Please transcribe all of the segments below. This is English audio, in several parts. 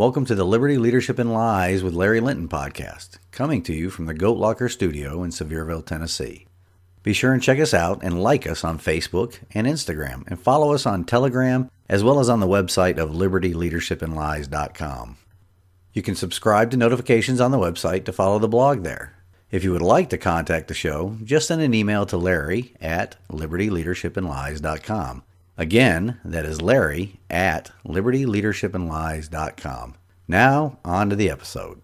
Welcome to the Liberty Leadership and Lies with Larry Linton podcast, coming to you from the Goat Locker Studio in Sevierville, Tennessee. Be sure and check us out and like us on Facebook and Instagram, and follow us on Telegram as well as on the website of libertyleadershipandlies.com. You can subscribe to notifications on the website to follow the blog there. If you would like to contact the show, just send an email to Larry at libertyleadershipandlies.com. Again, that is Larry at libertyleadershipandlies.com. Now, on to the episode.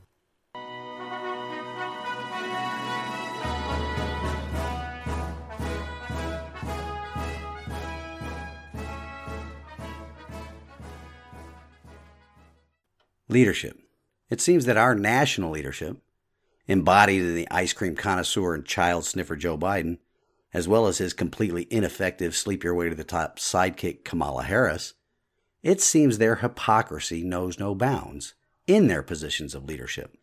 Leadership. It seems that our national leadership, embodied in the ice cream connoisseur and child sniffer Joe Biden, as well as his completely ineffective sleep your way to the top sidekick Kamala Harris, it seems their hypocrisy knows no bounds in their positions of leadership.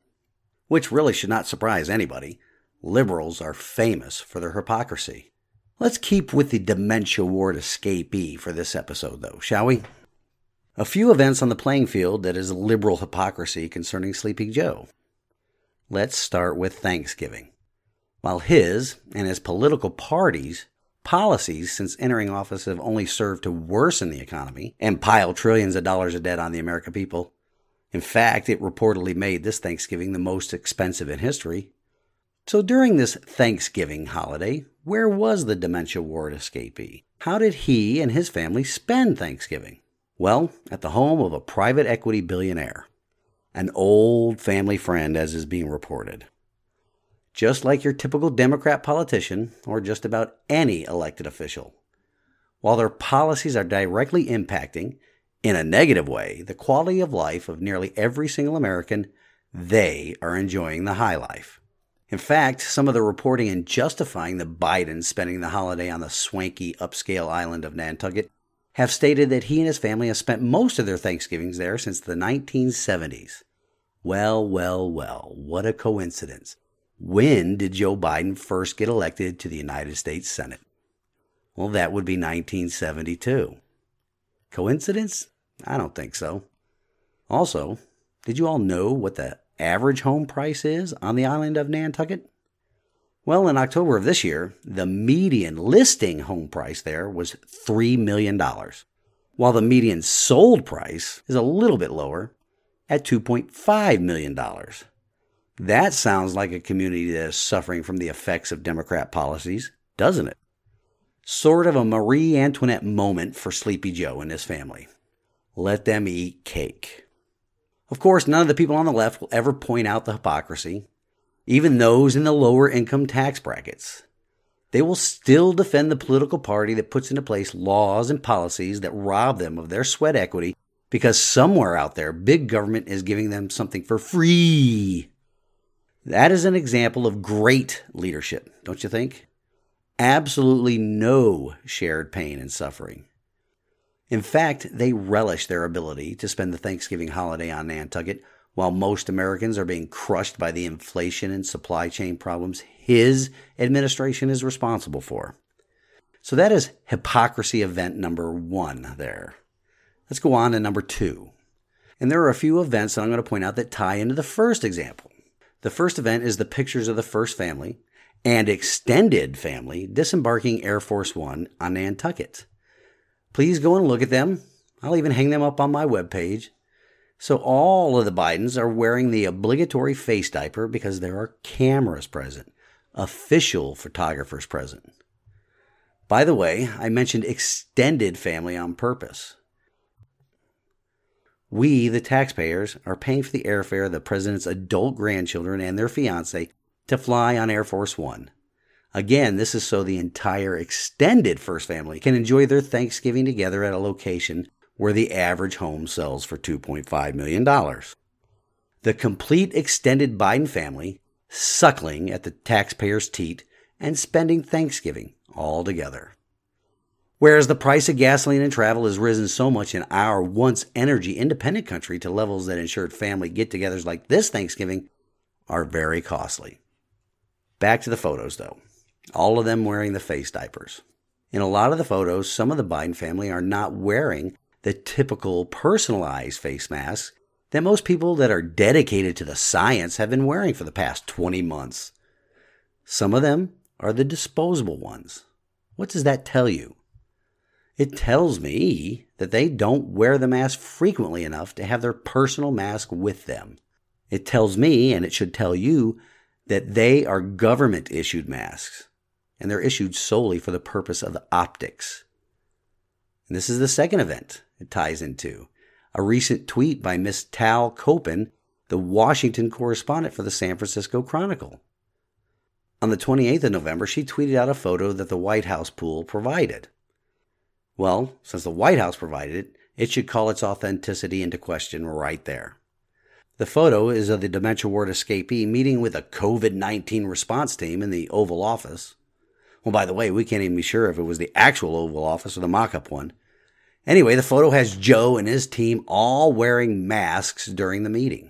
Which really should not surprise anybody. Liberals are famous for their hypocrisy. Let's keep with the dementia ward escapee for this episode, though, shall we? A few events on the playing field that is liberal hypocrisy concerning Sleepy Joe. Let's start with Thanksgiving. While his and his political party's policies since entering office have only served to worsen the economy and pile trillions of dollars of debt on the American people, in fact, it reportedly made this Thanksgiving the most expensive in history. So during this Thanksgiving holiday, where was the dementia ward escapee? How did he and his family spend Thanksgiving? Well, at the home of a private equity billionaire, an old family friend, as is being reported. Just like your typical Democrat politician, or just about any elected official. While their policies are directly impacting, in a negative way, the quality of life of nearly every single American, they are enjoying the high life. In fact, some of the reporting and justifying the Biden spending the holiday on the swanky upscale island of Nantucket have stated that he and his family have spent most of their Thanksgivings there since the 1970s. Well, well, well, what a coincidence. When did Joe Biden first get elected to the United States Senate? Well, that would be 1972. Coincidence? I don't think so. Also, did you all know what the average home price is on the island of Nantucket? Well, in October of this year, the median listing home price there was $3 million, while the median sold price is a little bit lower at $2.5 million. That sounds like a community that is suffering from the effects of Democrat policies, doesn't it? Sort of a Marie Antoinette moment for Sleepy Joe and his family. Let them eat cake. Of course, none of the people on the left will ever point out the hypocrisy, even those in the lower income tax brackets. They will still defend the political party that puts into place laws and policies that rob them of their sweat equity because somewhere out there, big government is giving them something for free. That is an example of great leadership, don't you think? Absolutely no shared pain and suffering. In fact, they relish their ability to spend the Thanksgiving holiday on Nantucket while most Americans are being crushed by the inflation and supply chain problems his administration is responsible for. So that is hypocrisy event number one there. Let's go on to number two. And there are a few events that I'm going to point out that tie into the first example. The first event is the pictures of the first family and extended family disembarking Air Force One on Nantucket please go and look at them. I'll even hang them up on my webpage. So all of the Bidens are wearing the obligatory face diaper because there are cameras present, official photographers present. By the way, I mentioned extended family on purpose. We, the taxpayers, are paying for the airfare of the president's adult grandchildren and their fiance to fly on Air Force One. Again, this is so the entire extended First Family can enjoy their Thanksgiving together at a location where the average home sells for $2.5 million. The complete extended Biden family suckling at the taxpayer's teat and spending Thanksgiving all together. Whereas the price of gasoline and travel has risen so much in our once energy independent country to levels that ensured family get togethers like this Thanksgiving are very costly. Back to the photos though all of them wearing the face diapers. In a lot of the photos, some of the Biden family are not wearing the typical personalized face masks that most people that are dedicated to the science have been wearing for the past 20 months. Some of them are the disposable ones. What does that tell you? It tells me that they don't wear the mask frequently enough to have their personal mask with them. It tells me, and it should tell you, that they are government issued masks, and they're issued solely for the purpose of the optics. And this is the second event it ties into a recent tweet by Miss Tal Kopan, the Washington correspondent for the San Francisco Chronicle. On the 28th of November, she tweeted out a photo that the White House pool provided. Well, since the White House provided it, it should call its authenticity into question right there. The photo is of the dementia ward escapee meeting with a COVID 19 response team in the Oval Office. Well, by the way, we can't even be sure if it was the actual Oval Office or the mock up one. Anyway, the photo has Joe and his team all wearing masks during the meeting.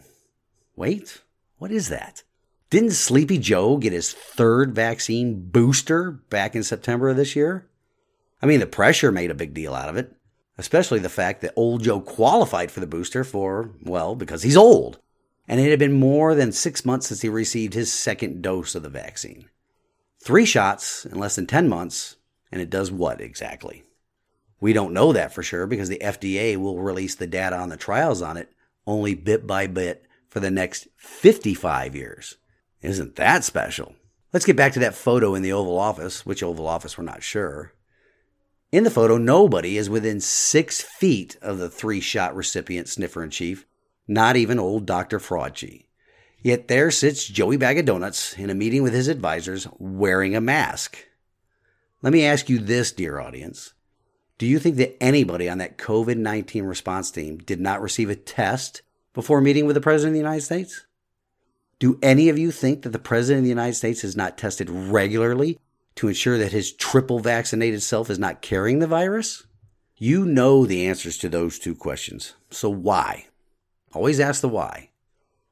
Wait, what is that? Didn't Sleepy Joe get his third vaccine booster back in September of this year? I mean, the pressure made a big deal out of it, especially the fact that old Joe qualified for the booster for, well, because he's old. And it had been more than six months since he received his second dose of the vaccine. Three shots in less than 10 months, and it does what exactly? We don't know that for sure because the FDA will release the data on the trials on it only bit by bit for the next 55 years. Isn't that special? Let's get back to that photo in the Oval Office, which Oval Office we're not sure. In the photo, nobody is within six feet of the three shot recipient sniffer in chief, not even old Dr. Fraudchi. Yet there sits Joey Bag of Donuts in a meeting with his advisors wearing a mask. Let me ask you this, dear audience. Do you think that anybody on that COVID 19 response team did not receive a test before meeting with the President of the United States? Do any of you think that the President of the United States is not tested regularly to ensure that his triple vaccinated self is not carrying the virus? You know the answers to those two questions. So why? Always ask the why.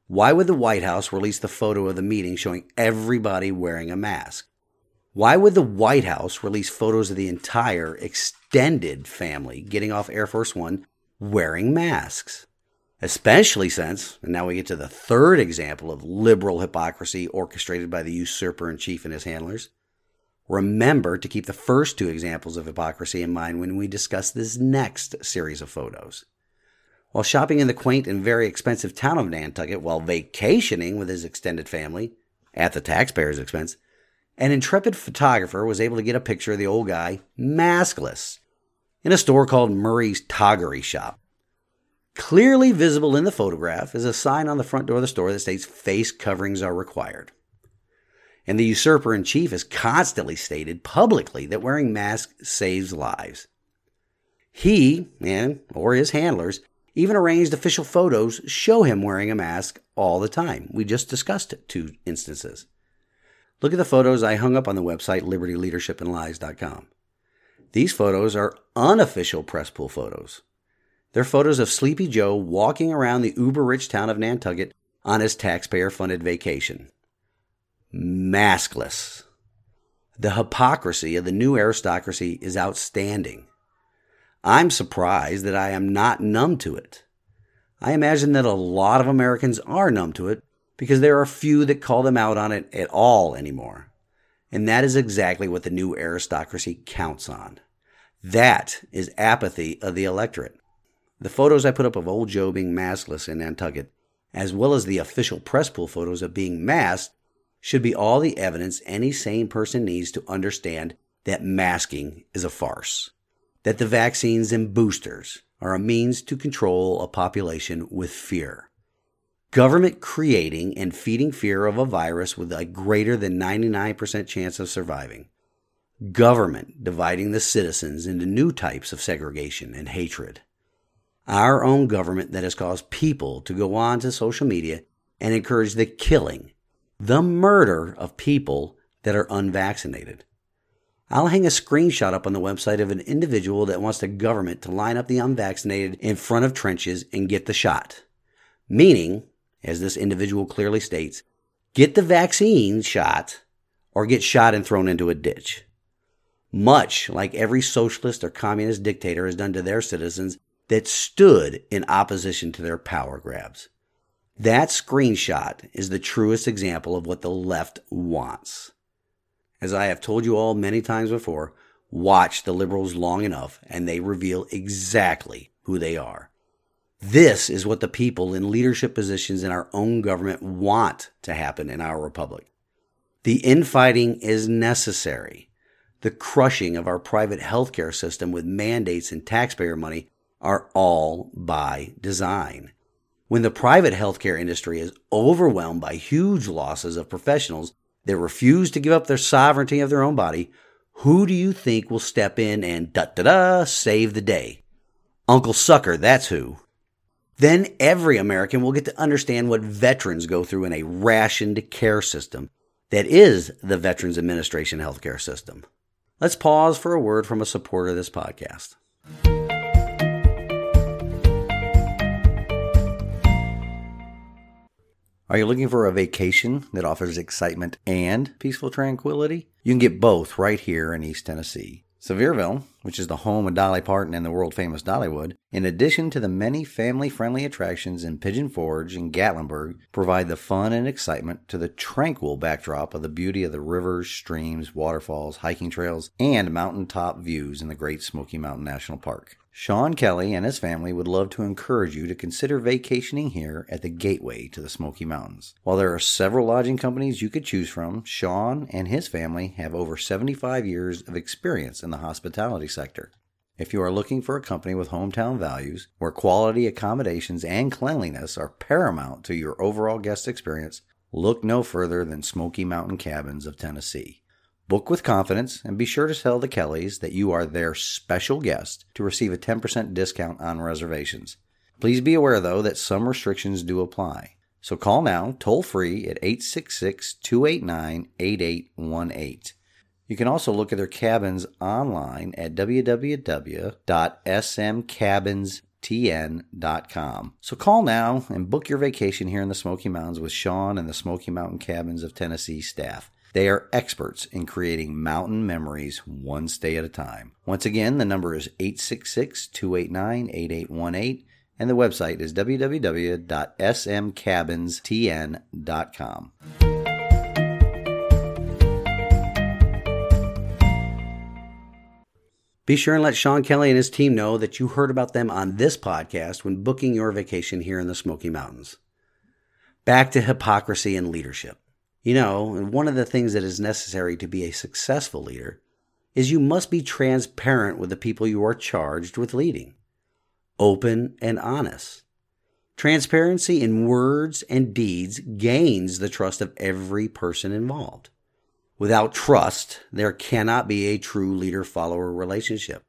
Why would the White House release the photo of the meeting showing everybody wearing a mask? Why would the White House release photos of the entire extended family getting off Air Force One wearing masks? Especially since, and now we get to the third example of liberal hypocrisy orchestrated by the usurper in chief and his handlers. Remember to keep the first two examples of hypocrisy in mind when we discuss this next series of photos. While shopping in the quaint and very expensive town of Nantucket while vacationing with his extended family, at the taxpayer's expense, an intrepid photographer was able to get a picture of the old guy maskless in a store called Murray's Toggery Shop. Clearly visible in the photograph is a sign on the front door of the store that states face coverings are required and the usurper in chief has constantly stated publicly that wearing masks saves lives. He and or his handlers even arranged official photos show him wearing a mask all the time. We just discussed two instances. Look at the photos I hung up on the website libertyleadershipandlies.com. These photos are unofficial press pool photos. They're photos of Sleepy Joe walking around the uber rich town of Nantucket on his taxpayer funded vacation maskless. The hypocrisy of the new aristocracy is outstanding. I'm surprised that I am not numb to it. I imagine that a lot of Americans are numb to it because there are few that call them out on it at all anymore. And that is exactly what the new aristocracy counts on. That is apathy of the electorate. The photos I put up of old Joe being maskless in Nantucket, as well as the official press pool photos of being masked, should be all the evidence any sane person needs to understand that masking is a farce, that the vaccines and boosters are a means to control a population with fear. Government creating and feeding fear of a virus with a greater than 99% chance of surviving. Government dividing the citizens into new types of segregation and hatred. Our own government that has caused people to go on to social media and encourage the killing the murder of people that are unvaccinated. I'll hang a screenshot up on the website of an individual that wants the government to line up the unvaccinated in front of trenches and get the shot. Meaning, as this individual clearly states, get the vaccine shot or get shot and thrown into a ditch. Much like every socialist or communist dictator has done to their citizens that stood in opposition to their power grabs. That screenshot is the truest example of what the left wants. As I have told you all many times before, watch the liberals long enough and they reveal exactly who they are. This is what the people in leadership positions in our own government want to happen in our republic. The infighting is necessary. The crushing of our private healthcare system with mandates and taxpayer money are all by design. When the private healthcare industry is overwhelmed by huge losses of professionals that refuse to give up their sovereignty of their own body, who do you think will step in and da da da save the day? Uncle Sucker, that's who. Then every American will get to understand what veterans go through in a rationed care system that is the Veterans Administration healthcare system. Let's pause for a word from a supporter of this podcast. Are you looking for a vacation that offers excitement and peaceful tranquility? You can get both right here in East Tennessee. Sevierville, which is the home of Dolly Parton and the world famous Dollywood, in addition to the many family friendly attractions in Pigeon Forge and Gatlinburg, provide the fun and excitement to the tranquil backdrop of the beauty of the rivers, streams, waterfalls, hiking trails, and mountaintop views in the Great Smoky Mountain National Park. Sean Kelly and his family would love to encourage you to consider vacationing here at the gateway to the Smoky Mountains. While there are several lodging companies you could choose from, Sean and his family have over 75 years of experience in the hospitality sector. If you are looking for a company with hometown values, where quality accommodations and cleanliness are paramount to your overall guest experience, look no further than Smoky Mountain Cabins of Tennessee. Book with confidence and be sure to tell the Kellys that you are their special guest to receive a 10% discount on reservations. Please be aware, though, that some restrictions do apply. So call now, toll free at 866 289 8818. You can also look at their cabins online at www.smcabinstn.com. So call now and book your vacation here in the Smoky Mountains with Sean and the Smoky Mountain Cabins of Tennessee staff. They are experts in creating mountain memories one stay at a time. Once again, the number is 866 289 8818, and the website is www.smcabinstn.com. Be sure and let Sean Kelly and his team know that you heard about them on this podcast when booking your vacation here in the Smoky Mountains. Back to hypocrisy and leadership. You know, one of the things that is necessary to be a successful leader is you must be transparent with the people you are charged with leading, open and honest. Transparency in words and deeds gains the trust of every person involved. Without trust, there cannot be a true leader follower relationship,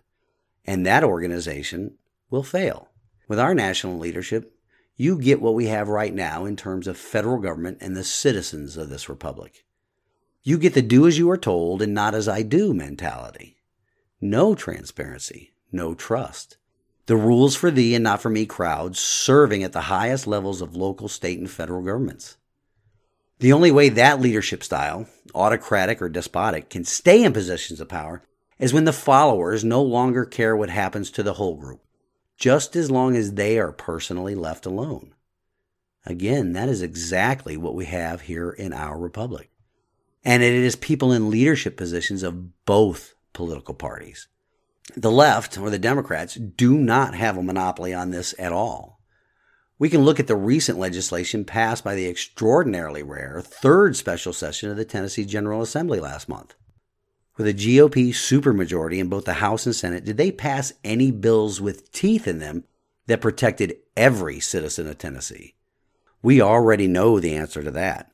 and that organization will fail. With our national leadership, you get what we have right now in terms of federal government and the citizens of this republic. You get the do as you are told and not as I do mentality. No transparency, no trust. The rules for thee and not for me crowds serving at the highest levels of local, state, and federal governments. The only way that leadership style, autocratic or despotic, can stay in positions of power is when the followers no longer care what happens to the whole group just as long as they are personally left alone. Again, that is exactly what we have here in our republic. And it is people in leadership positions of both political parties. The left, or the Democrats, do not have a monopoly on this at all. We can look at the recent legislation passed by the extraordinarily rare third special session of the Tennessee General Assembly last month. With a GOP supermajority in both the House and Senate, did they pass any bills with teeth in them that protected every citizen of Tennessee? We already know the answer to that.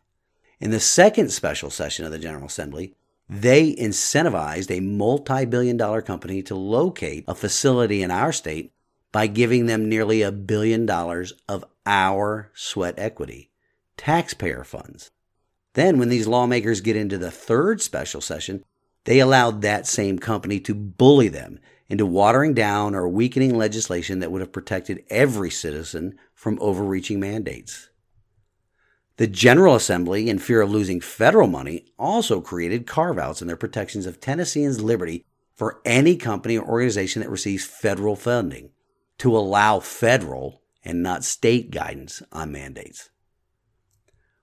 In the second special session of the General Assembly, they incentivized a multi billion dollar company to locate a facility in our state by giving them nearly a billion dollars of our sweat equity, taxpayer funds. Then, when these lawmakers get into the third special session, they allowed that same company to bully them into watering down or weakening legislation that would have protected every citizen from overreaching mandates. The General Assembly, in fear of losing federal money, also created carve outs in their protections of Tennesseans' liberty for any company or organization that receives federal funding, to allow federal and not state guidance on mandates.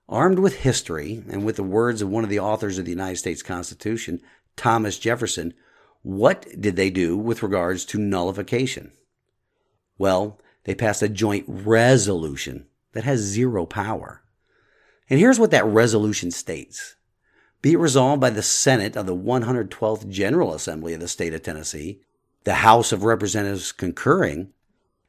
Armed with history and with the words of one of the authors of the United States Constitution, Thomas Jefferson, what did they do with regards to nullification? Well, they passed a joint resolution that has zero power. And here's what that resolution states. Be it resolved by the Senate of the 112th General Assembly of the State of Tennessee, the House of Representatives concurring,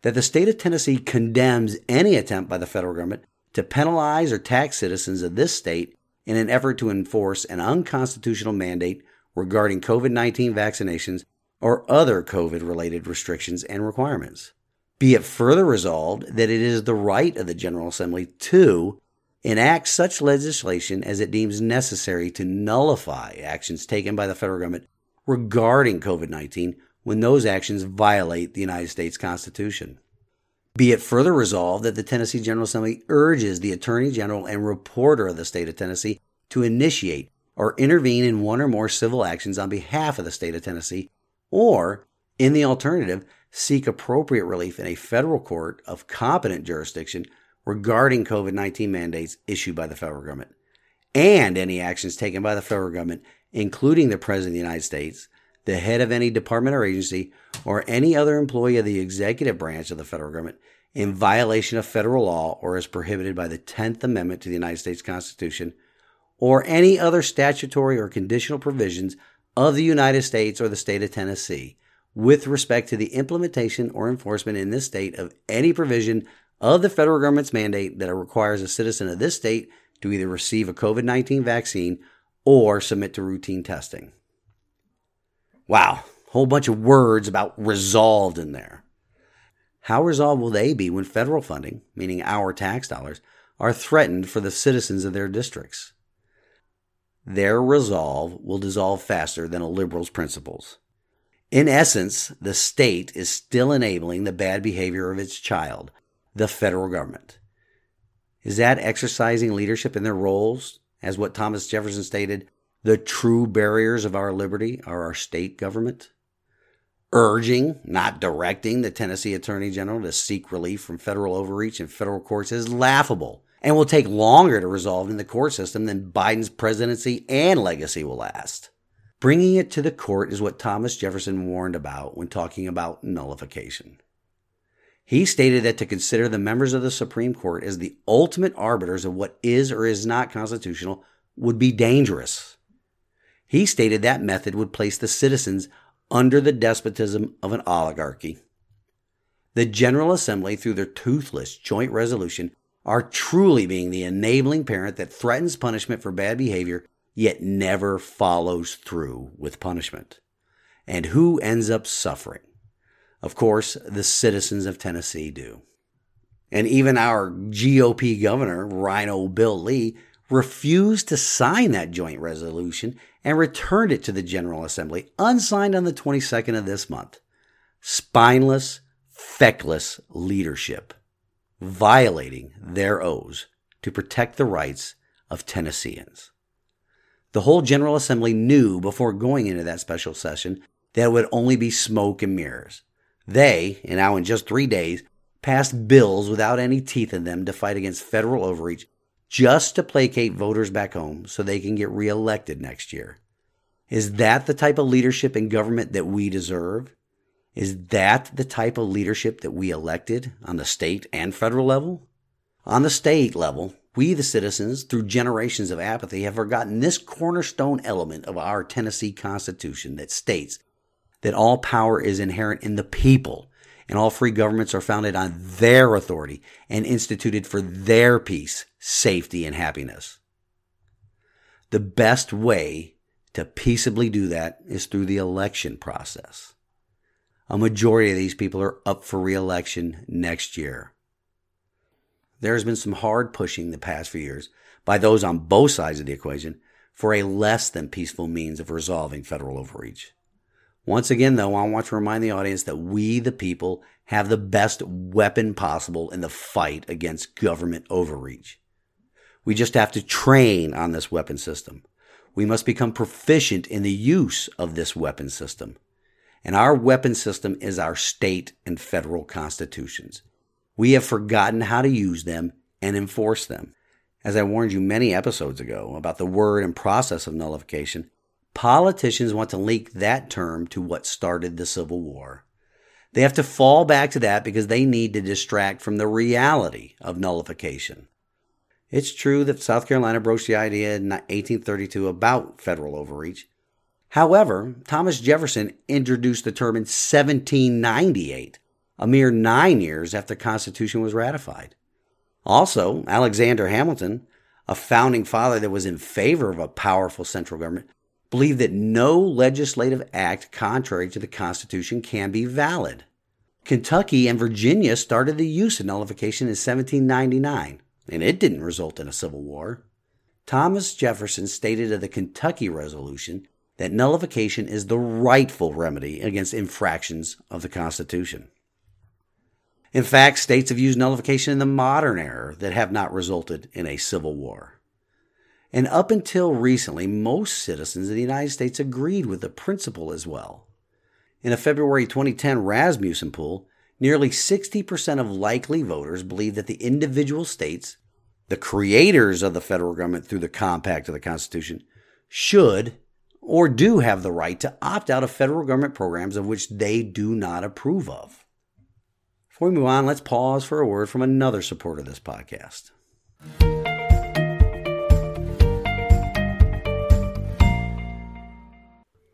that the State of Tennessee condemns any attempt by the federal government to penalize or tax citizens of this state in an effort to enforce an unconstitutional mandate regarding COVID 19 vaccinations or other COVID related restrictions and requirements. Be it further resolved that it is the right of the General Assembly to enact such legislation as it deems necessary to nullify actions taken by the federal government regarding COVID 19 when those actions violate the United States Constitution. Be it further resolved that the Tennessee General Assembly urges the Attorney General and reporter of the state of Tennessee to initiate or intervene in one or more civil actions on behalf of the state of Tennessee, or, in the alternative, seek appropriate relief in a federal court of competent jurisdiction regarding COVID 19 mandates issued by the federal government, and any actions taken by the federal government, including the President of the United States, the head of any department or agency, or any other employee of the executive branch of the federal government in violation of federal law or as prohibited by the 10th Amendment to the United States Constitution, or any other statutory or conditional provisions of the United States or the state of Tennessee with respect to the implementation or enforcement in this state of any provision of the federal government's mandate that requires a citizen of this state to either receive a COVID 19 vaccine or submit to routine testing. Wow, whole bunch of words about resolved in there. How resolved will they be when federal funding, meaning our tax dollars, are threatened for the citizens of their districts? Their resolve will dissolve faster than a liberal's principles. In essence, the state is still enabling the bad behavior of its child, the federal government. Is that exercising leadership in their roles, as what Thomas Jefferson stated, the true barriers of our liberty are our state government. Urging, not directing, the Tennessee Attorney General to seek relief from federal overreach in federal courts is laughable and will take longer to resolve in the court system than Biden's presidency and legacy will last. Bringing it to the court is what Thomas Jefferson warned about when talking about nullification. He stated that to consider the members of the Supreme Court as the ultimate arbiters of what is or is not constitutional would be dangerous. He stated that method would place the citizens under the despotism of an oligarchy. The General Assembly, through their toothless joint resolution, are truly being the enabling parent that threatens punishment for bad behavior, yet never follows through with punishment. And who ends up suffering? Of course, the citizens of Tennessee do. And even our GOP governor, Rhino Bill Lee, refused to sign that joint resolution and returned it to the General Assembly unsigned on the 22nd of this month. Spineless, feckless leadership, violating their oaths to protect the rights of Tennesseans. The whole General Assembly knew before going into that special session that it would only be smoke and mirrors. They, and now in just three days, passed bills without any teeth in them to fight against federal overreach just to placate voters back home so they can get reelected next year. Is that the type of leadership in government that we deserve? Is that the type of leadership that we elected on the state and federal level? On the state level, we, the citizens, through generations of apathy, have forgotten this cornerstone element of our Tennessee Constitution that states that all power is inherent in the people and all free governments are founded on their authority and instituted for their peace, safety, and happiness. The best way to peaceably do that is through the election process. A majority of these people are up for reelection next year. There has been some hard pushing the past few years by those on both sides of the equation for a less than peaceful means of resolving federal overreach. Once again, though, I want to remind the audience that we, the people, have the best weapon possible in the fight against government overreach. We just have to train on this weapon system. We must become proficient in the use of this weapon system. And our weapon system is our state and federal constitutions. We have forgotten how to use them and enforce them. As I warned you many episodes ago about the word and process of nullification, politicians want to link that term to what started the Civil War. They have to fall back to that because they need to distract from the reality of nullification. It's true that South Carolina broached the idea in 1832 about federal overreach. However, Thomas Jefferson introduced the term in 1798, a mere nine years after the Constitution was ratified. Also, Alexander Hamilton, a founding father that was in favor of a powerful central government, believed that no legislative act contrary to the Constitution can be valid. Kentucky and Virginia started the use of nullification in 1799, and it didn't result in a civil war. Thomas Jefferson stated of the Kentucky Resolution that nullification is the rightful remedy against infractions of the Constitution. In fact, states have used nullification in the modern era that have not resulted in a civil war. And up until recently, most citizens of the United States agreed with the principle as well. In a February 2010 Rasmussen poll, nearly 60% of likely voters believe that the individual states, the creators of the federal government through the compact of the Constitution, should or do have the right to opt out of federal government programs of which they do not approve of. Before we move on, let's pause for a word from another supporter of this podcast.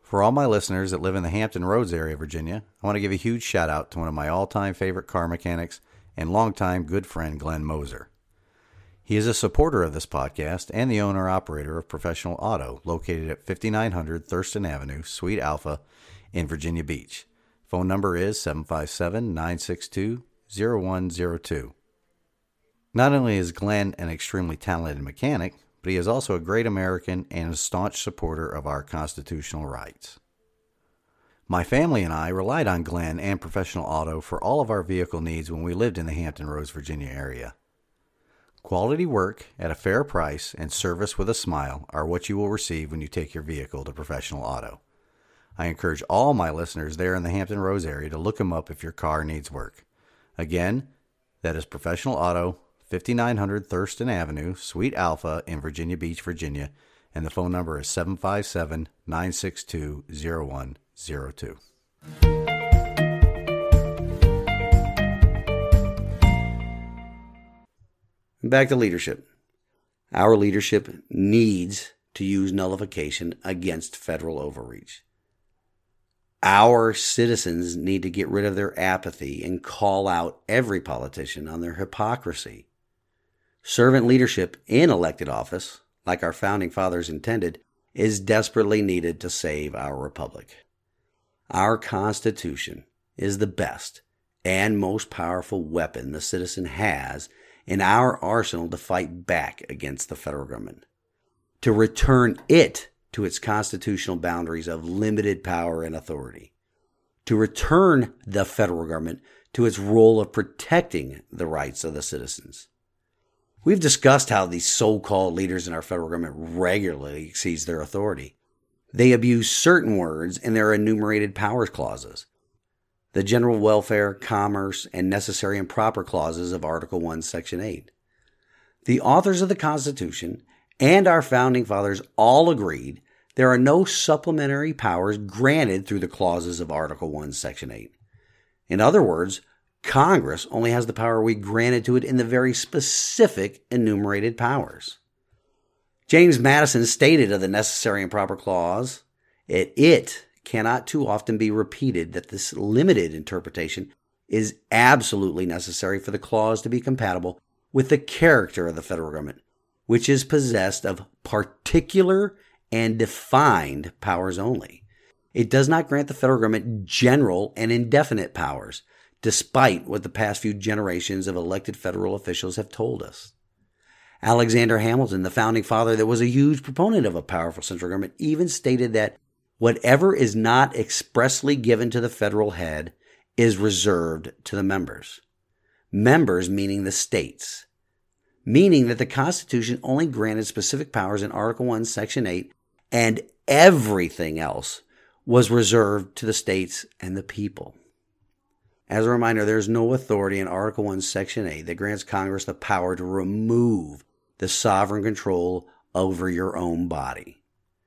For all my listeners that live in the Hampton Roads area of Virginia, I want to give a huge shout out to one of my all time favorite car mechanics and longtime good friend, Glenn Moser. He is a supporter of this podcast and the owner operator of Professional Auto, located at 5900 Thurston Avenue, Suite Alpha, in Virginia Beach. Phone number is 757 962 0102. Not only is Glenn an extremely talented mechanic, but he is also a great American and a staunch supporter of our constitutional rights. My family and I relied on Glenn and Professional Auto for all of our vehicle needs when we lived in the Hampton Roads, Virginia area. Quality work at a fair price and service with a smile are what you will receive when you take your vehicle to Professional Auto. I encourage all my listeners there in the Hampton Roads area to look them up if your car needs work. Again, that is Professional Auto, 5900 Thurston Avenue, Suite Alpha in Virginia Beach, Virginia, and the phone number is 757 962 0102. Back to leadership. Our leadership needs to use nullification against federal overreach. Our citizens need to get rid of their apathy and call out every politician on their hypocrisy. Servant leadership in elected office, like our founding fathers intended, is desperately needed to save our republic. Our Constitution is the best and most powerful weapon the citizen has in our arsenal to fight back against the federal government, to return it to its constitutional boundaries of limited power and authority, to return the federal government to its role of protecting the rights of the citizens. We've discussed how these so called leaders in our federal government regularly exceeds their authority. They abuse certain words in their enumerated powers clauses. The general welfare, commerce, and necessary and proper clauses of Article 1, Section 8. The authors of the Constitution and our founding fathers all agreed there are no supplementary powers granted through the clauses of Article 1, Section 8. In other words, Congress only has the power we granted to it in the very specific enumerated powers. James Madison stated of the necessary and proper clause, it, it cannot too often be repeated that this limited interpretation is absolutely necessary for the clause to be compatible with the character of the federal government, which is possessed of particular and defined powers only. It does not grant the federal government general and indefinite powers, despite what the past few generations of elected federal officials have told us. Alexander Hamilton, the founding father that was a huge proponent of a powerful central government, even stated that whatever is not expressly given to the federal head is reserved to the members. Members meaning the states, meaning that the Constitution only granted specific powers in Article 1, Section 8 and everything else was reserved to the states and the people. As a reminder, there is no authority in Article 1, Section 8 that grants Congress the power to remove the sovereign control over your own body.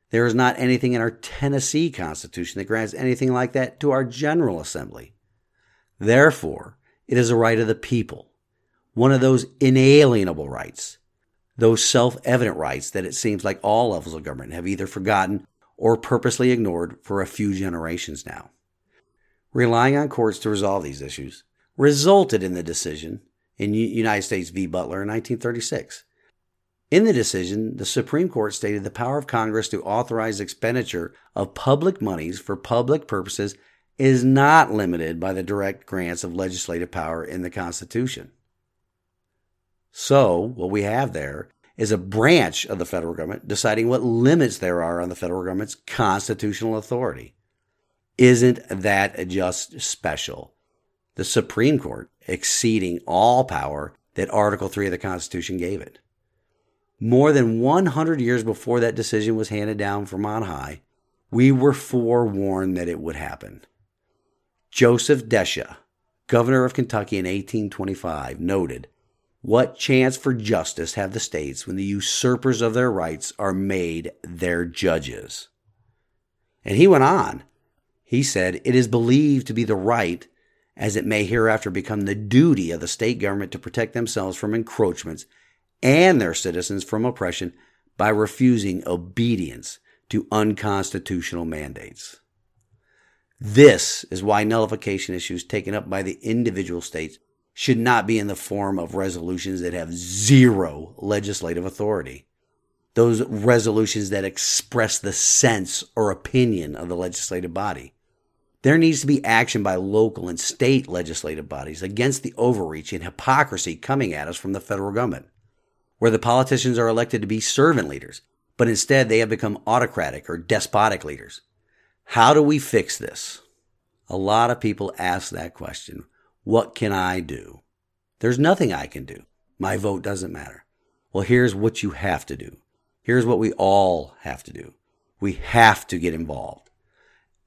There is not anything in our Tennessee Constitution that grants anything like that to our General Assembly. Therefore, it is a right of the people, one of those inalienable rights, those self evident rights that it seems like all levels of government have either forgotten or purposely ignored for a few generations now. Relying on courts to resolve these issues resulted in the decision in United States v. Butler in 1936 in the decision, the Supreme Court stated the power of Congress to authorize expenditure of public monies for public purposes is not limited by the direct grants of legislative power in the Constitution. So, what we have there is a branch of the federal government deciding what limits there are on the federal government's constitutional authority. Isn't that just special? The Supreme Court exceeding all power that Article 3 of the Constitution gave it. More than 100 years before that decision was handed down from on high, we were forewarned that it would happen. Joseph Desha, governor of Kentucky in 1825, noted, What chance for justice have the states when the usurpers of their rights are made their judges? And he went on. He said, It is believed to be the right, as it may hereafter become the duty of the state government to protect themselves from encroachments and their citizens from oppression by refusing obedience to unconstitutional mandates. This is why nullification issues taken up by the individual states should not be in the form of resolutions that have zero legislative authority. Those resolutions that express the sense or opinion of the legislative body. There needs to be action by local and state legislative bodies against the overreach and hypocrisy coming at us from the federal government where the politicians are elected to be servant leaders, but instead they have become autocratic or despotic leaders. How do we fix this? A lot of people ask that question. What can I do? There's nothing I can do. My vote doesn't matter. Well, here's what you have to do. Here's what we all have to do. We have to get involved.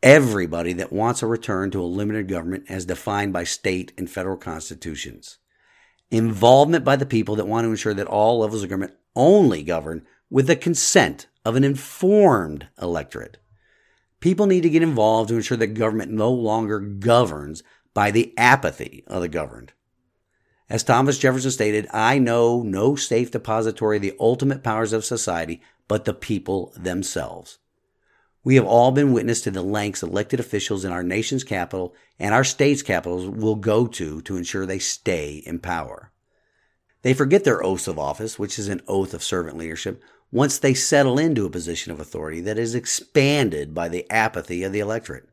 Everybody that wants a return to a limited government as defined by state and federal constitutions involvement by the people that want to ensure that all levels of government only govern with the consent of an informed electorate. People need to get involved to ensure that government no longer governs by the apathy of the governed. As Thomas Jefferson stated, I know no safe depository of the ultimate powers of society but the people themselves. We have all been witness to the lengths elected officials in our nation's capital and our state's capitals will go to to ensure they stay in power. They forget their oaths of office, which is an oath of servant leadership, once they settle into a position of authority that is expanded by the apathy of the electorate.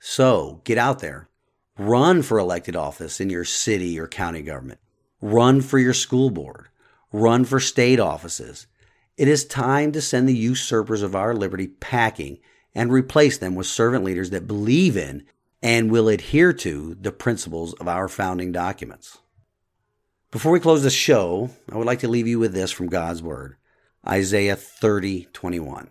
So get out there. Run for elected office in your city or county government. Run for your school board. Run for state offices. It is time to send the usurpers of our liberty packing and replace them with servant leaders that believe in and will adhere to the principles of our founding documents. Before we close the show, I would like to leave you with this from God's Word Isaiah 30 21.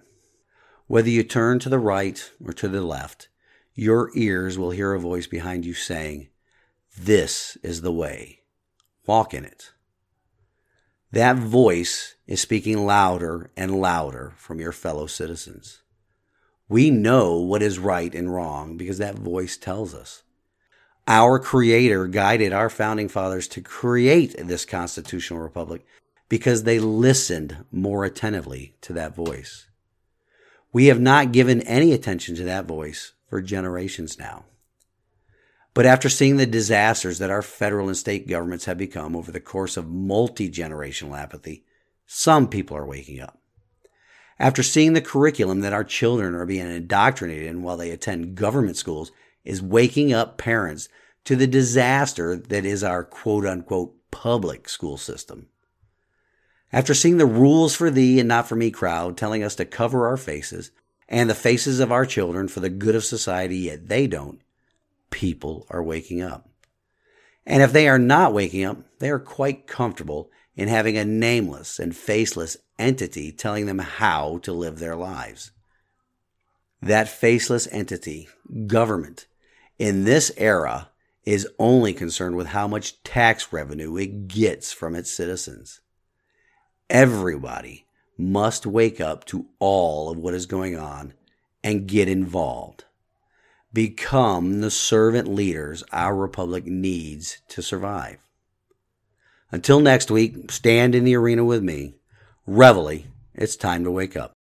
Whether you turn to the right or to the left, your ears will hear a voice behind you saying, This is the way. Walk in it. That voice is speaking louder and louder from your fellow citizens. We know what is right and wrong because that voice tells us. Our Creator guided our founding fathers to create this constitutional republic because they listened more attentively to that voice. We have not given any attention to that voice for generations now. But after seeing the disasters that our federal and state governments have become over the course of multi generational apathy, some people are waking up. After seeing the curriculum that our children are being indoctrinated in while they attend government schools is waking up parents to the disaster that is our quote unquote public school system. After seeing the rules for thee and not for me crowd telling us to cover our faces and the faces of our children for the good of society, yet they don't, people are waking up. And if they are not waking up, they are quite comfortable in having a nameless and faceless entity telling them how to live their lives. That faceless entity, government, in this era is only concerned with how much tax revenue it gets from its citizens. Everybody must wake up to all of what is going on and get involved. Become the servant leaders our republic needs to survive. Until next week, stand in the arena with me. Reveille, it's time to wake up.